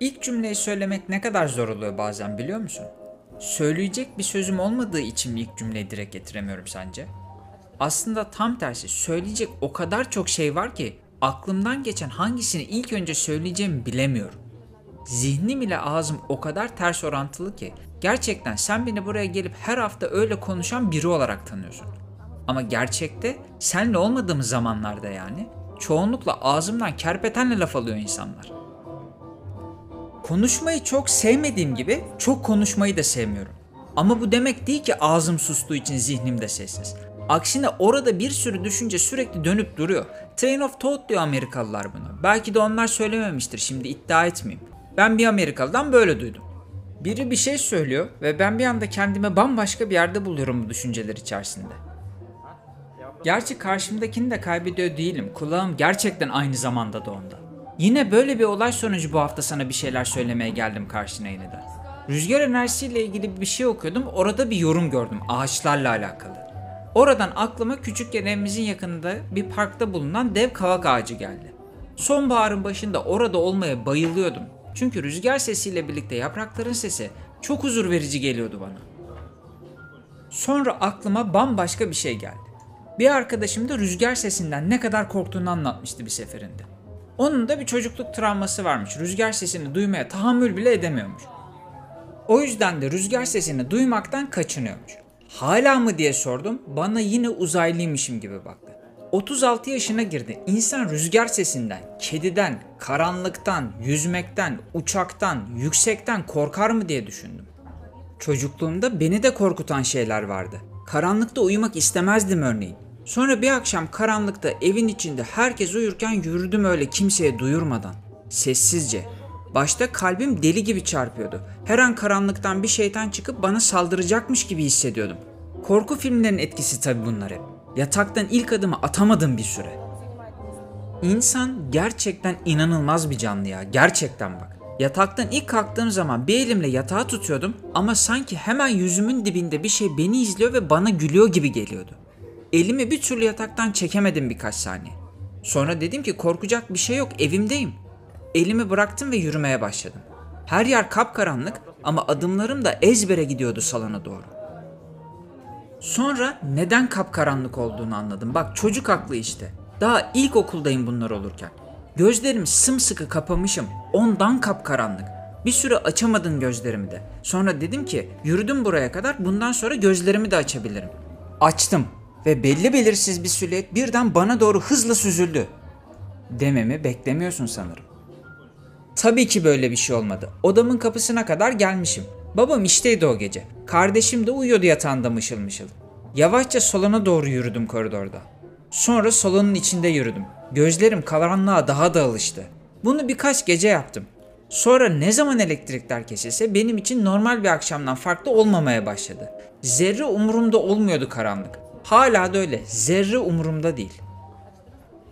İlk cümleyi söylemek ne kadar zor oluyor bazen biliyor musun? Söyleyecek bir sözüm olmadığı için mi ilk cümleyi direkt getiremiyorum sence? Aslında tam tersi söyleyecek o kadar çok şey var ki aklımdan geçen hangisini ilk önce söyleyeceğimi bilemiyorum. Zihnim ile ağzım o kadar ters orantılı ki gerçekten sen beni buraya gelip her hafta öyle konuşan biri olarak tanıyorsun. Ama gerçekte senle olmadığımız zamanlarda yani çoğunlukla ağzımdan kerpetenle laf alıyor insanlar. Konuşmayı çok sevmediğim gibi çok konuşmayı da sevmiyorum. Ama bu demek değil ki ağzım sustuğu için zihnim de sessiz. Aksine orada bir sürü düşünce sürekli dönüp duruyor. Train of thought diyor Amerikalılar bunu. Belki de onlar söylememiştir şimdi iddia etmeyeyim. Ben bir Amerikalıdan böyle duydum. Biri bir şey söylüyor ve ben bir anda kendime bambaşka bir yerde buluyorum bu düşünceler içerisinde. Gerçi karşımdakini de kaybediyor değilim. Kulağım gerçekten aynı zamanda da onda. Yine böyle bir olay sonucu bu hafta sana bir şeyler söylemeye geldim karşına yeniden. Rüzgar enerjisiyle ilgili bir şey okuyordum. Orada bir yorum gördüm ağaçlarla alakalı. Oradan aklıma küçükken evimizin yakınında bir parkta bulunan dev kavak ağacı geldi. Sonbaharın başında orada olmaya bayılıyordum. Çünkü rüzgar sesiyle birlikte yaprakların sesi çok huzur verici geliyordu bana. Sonra aklıma bambaşka bir şey geldi. Bir arkadaşım da rüzgar sesinden ne kadar korktuğunu anlatmıştı bir seferinde. Onun da bir çocukluk travması varmış. Rüzgar sesini duymaya tahammül bile edemiyormuş. O yüzden de rüzgar sesini duymaktan kaçınıyormuş. Hala mı diye sordum. Bana yine uzaylıymışım gibi baktı. 36 yaşına girdi. İnsan rüzgar sesinden, kediden, karanlıktan, yüzmekten, uçaktan, yüksekten korkar mı diye düşündüm. Çocukluğumda beni de korkutan şeyler vardı. Karanlıkta uyumak istemezdim örneğin. Sonra bir akşam karanlıkta evin içinde herkes uyurken yürüdüm öyle kimseye duyurmadan. Sessizce. Başta kalbim deli gibi çarpıyordu. Her an karanlıktan bir şeytan çıkıp bana saldıracakmış gibi hissediyordum. Korku filmlerinin etkisi tabi bunlar hep. Yataktan ilk adımı atamadım bir süre. İnsan gerçekten inanılmaz bir canlı ya. Gerçekten bak. Yataktan ilk kalktığım zaman bir elimle yatağı tutuyordum ama sanki hemen yüzümün dibinde bir şey beni izliyor ve bana gülüyor gibi geliyordu. Elimi bir türlü yataktan çekemedim birkaç saniye. Sonra dedim ki korkacak bir şey yok evimdeyim. Elimi bıraktım ve yürümeye başladım. Her yer kapkaranlık ama adımlarım da ezbere gidiyordu salona doğru. Sonra neden kapkaranlık olduğunu anladım. Bak çocuk aklı işte. Daha ilkokuldayım bunlar olurken. Gözlerimi sımsıkı kapamışım. Ondan kapkaranlık. Bir süre açamadım gözlerimi de. Sonra dedim ki yürüdüm buraya kadar bundan sonra gözlerimi de açabilirim. Açtım ve belli belirsiz bir silüet birden bana doğru hızla süzüldü. Dememi beklemiyorsun sanırım. Tabii ki böyle bir şey olmadı. Odamın kapısına kadar gelmişim. Babam işteydi o gece. Kardeşim de uyuyordu yatağında mışıl mışıl. Yavaşça salona doğru yürüdüm koridorda. Sonra salonun içinde yürüdüm. Gözlerim karanlığa daha da alıştı. Bunu birkaç gece yaptım. Sonra ne zaman elektrikler kesilse benim için normal bir akşamdan farklı olmamaya başladı. Zerre umurumda olmuyordu karanlık. Hala da öyle. Zerre umurumda değil.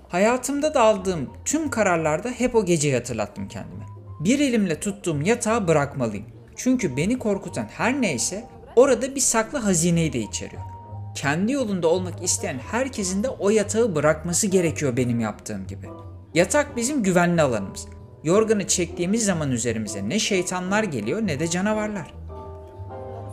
Hayatımda da aldığım tüm kararlarda hep o geceyi hatırlattım kendime. Bir elimle tuttuğum yatağı bırakmalıyım. Çünkü beni korkutan her neyse orada bir saklı hazineyi de içeriyor. Kendi yolunda olmak isteyen herkesin de o yatağı bırakması gerekiyor benim yaptığım gibi. Yatak bizim güvenli alanımız. Yorganı çektiğimiz zaman üzerimize ne şeytanlar geliyor ne de canavarlar.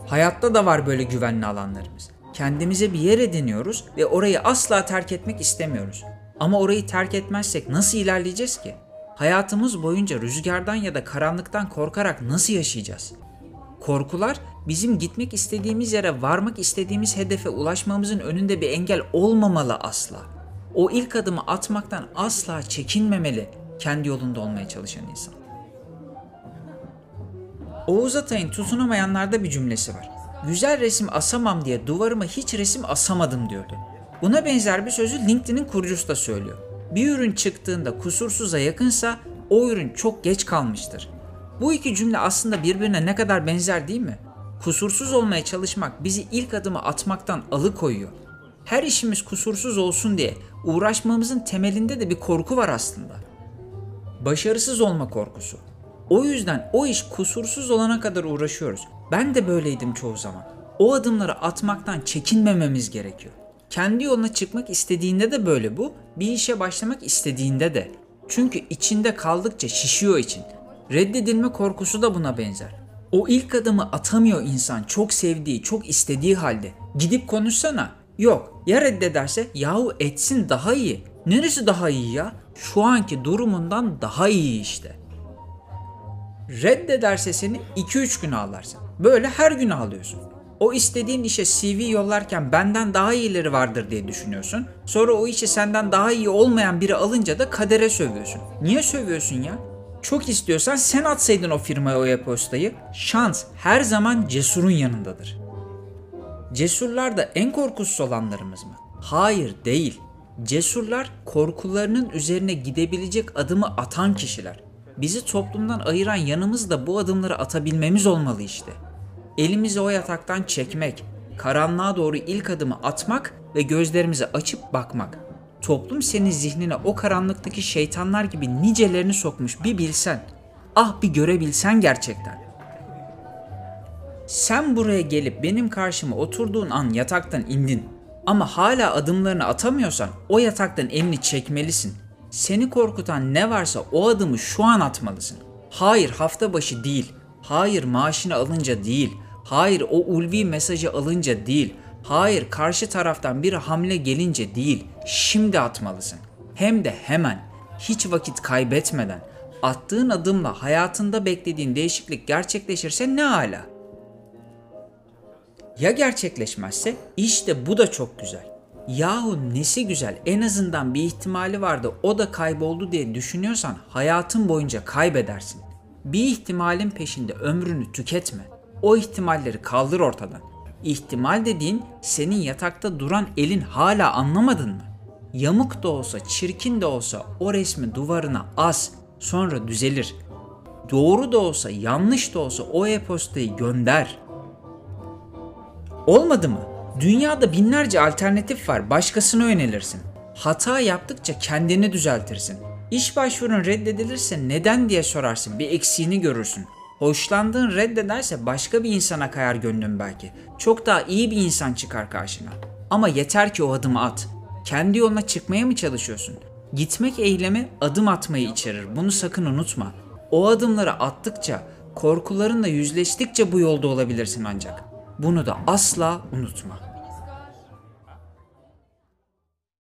Hayatta da var böyle güvenli alanlarımız. Kendimize bir yer ediniyoruz ve orayı asla terk etmek istemiyoruz. Ama orayı terk etmezsek nasıl ilerleyeceğiz ki? Hayatımız boyunca rüzgardan ya da karanlıktan korkarak nasıl yaşayacağız? Korkular bizim gitmek istediğimiz yere, varmak istediğimiz hedefe ulaşmamızın önünde bir engel olmamalı asla. O ilk adımı atmaktan asla çekinmemeli kendi yolunda olmaya çalışan insan. Oğuz Atay'ın tutunamayanlarda bir cümlesi var. Güzel resim asamam diye duvarıma hiç resim asamadım diyordu. Buna benzer bir sözü LinkedIn'in kurucusu da söylüyor. Bir ürün çıktığında kusursuza yakınsa o ürün çok geç kalmıştır. Bu iki cümle aslında birbirine ne kadar benzer değil mi? Kusursuz olmaya çalışmak bizi ilk adımı atmaktan alıkoyuyor. Her işimiz kusursuz olsun diye uğraşmamızın temelinde de bir korku var aslında. Başarısız olma korkusu. O yüzden o iş kusursuz olana kadar uğraşıyoruz. Ben de böyleydim çoğu zaman. O adımları atmaktan çekinmememiz gerekiyor. Kendi yoluna çıkmak istediğinde de böyle bu, bir işe başlamak istediğinde de. Çünkü içinde kaldıkça şişiyor için. Reddedilme korkusu da buna benzer. O ilk adımı atamıyor insan çok sevdiği, çok istediği halde. Gidip konuşsana. Yok. Ya reddederse yahu etsin daha iyi. Neresi daha iyi ya? Şu anki durumundan daha iyi işte. Reddederse seni 2-3 gün ağlarsın. Böyle her gün ağlıyorsun. O istediğin işe CV yollarken benden daha iyileri vardır diye düşünüyorsun. Sonra o işi senden daha iyi olmayan biri alınca da kadere sövüyorsun. Niye sövüyorsun ya? Çok istiyorsan sen atsaydın o firmaya o e-postayı. Şans her zaman cesurun yanındadır. Cesurlar da en korkusuz olanlarımız mı? Hayır değil. Cesurlar korkularının üzerine gidebilecek adımı atan kişiler. Bizi toplumdan ayıran yanımız da bu adımları atabilmemiz olmalı işte. Elimizi o yataktan çekmek, karanlığa doğru ilk adımı atmak ve gözlerimizi açıp bakmak. Toplum senin zihnine o karanlıktaki şeytanlar gibi nicelerini sokmuş bir bilsen. Ah bir görebilsen gerçekten. Sen buraya gelip benim karşıma oturduğun an yataktan indin. Ama hala adımlarını atamıyorsan o yataktan elini çekmelisin. Seni korkutan ne varsa o adımı şu an atmalısın. Hayır hafta başı değil. Hayır maaşını alınca değil. Hayır o ulvi mesajı alınca değil. Hayır karşı taraftan bir hamle gelince değil. Şimdi atmalısın. Hem de hemen. Hiç vakit kaybetmeden. Attığın adımla hayatında beklediğin değişiklik gerçekleşirse ne ala. Ya gerçekleşmezse? İşte bu da çok güzel. Yahu nesi güzel en azından bir ihtimali vardı o da kayboldu diye düşünüyorsan hayatın boyunca kaybedersin. Bir ihtimalin peşinde ömrünü tüketme. O ihtimalleri kaldır ortadan. İhtimal dediğin senin yatakta duran elin hala anlamadın mı? Yamuk da olsa, çirkin de olsa o resmi duvarına as, sonra düzelir. Doğru da olsa, yanlış da olsa o e-postayı gönder. Olmadı mı? Dünyada binlerce alternatif var. Başkasına yönelirsin. Hata yaptıkça kendini düzeltirsin. İş başvurun reddedilirse neden diye sorarsın. Bir eksiğini görürsün. Hoşlandığın reddederse başka bir insana kayar gönlün belki. Çok daha iyi bir insan çıkar karşına. Ama yeter ki o adımı at. Kendi yoluna çıkmaya mı çalışıyorsun? Gitmek eylemi adım atmayı içerir. Bunu sakın unutma. O adımları attıkça, korkularınla yüzleştikçe bu yolda olabilirsin ancak. Bunu da asla unutma.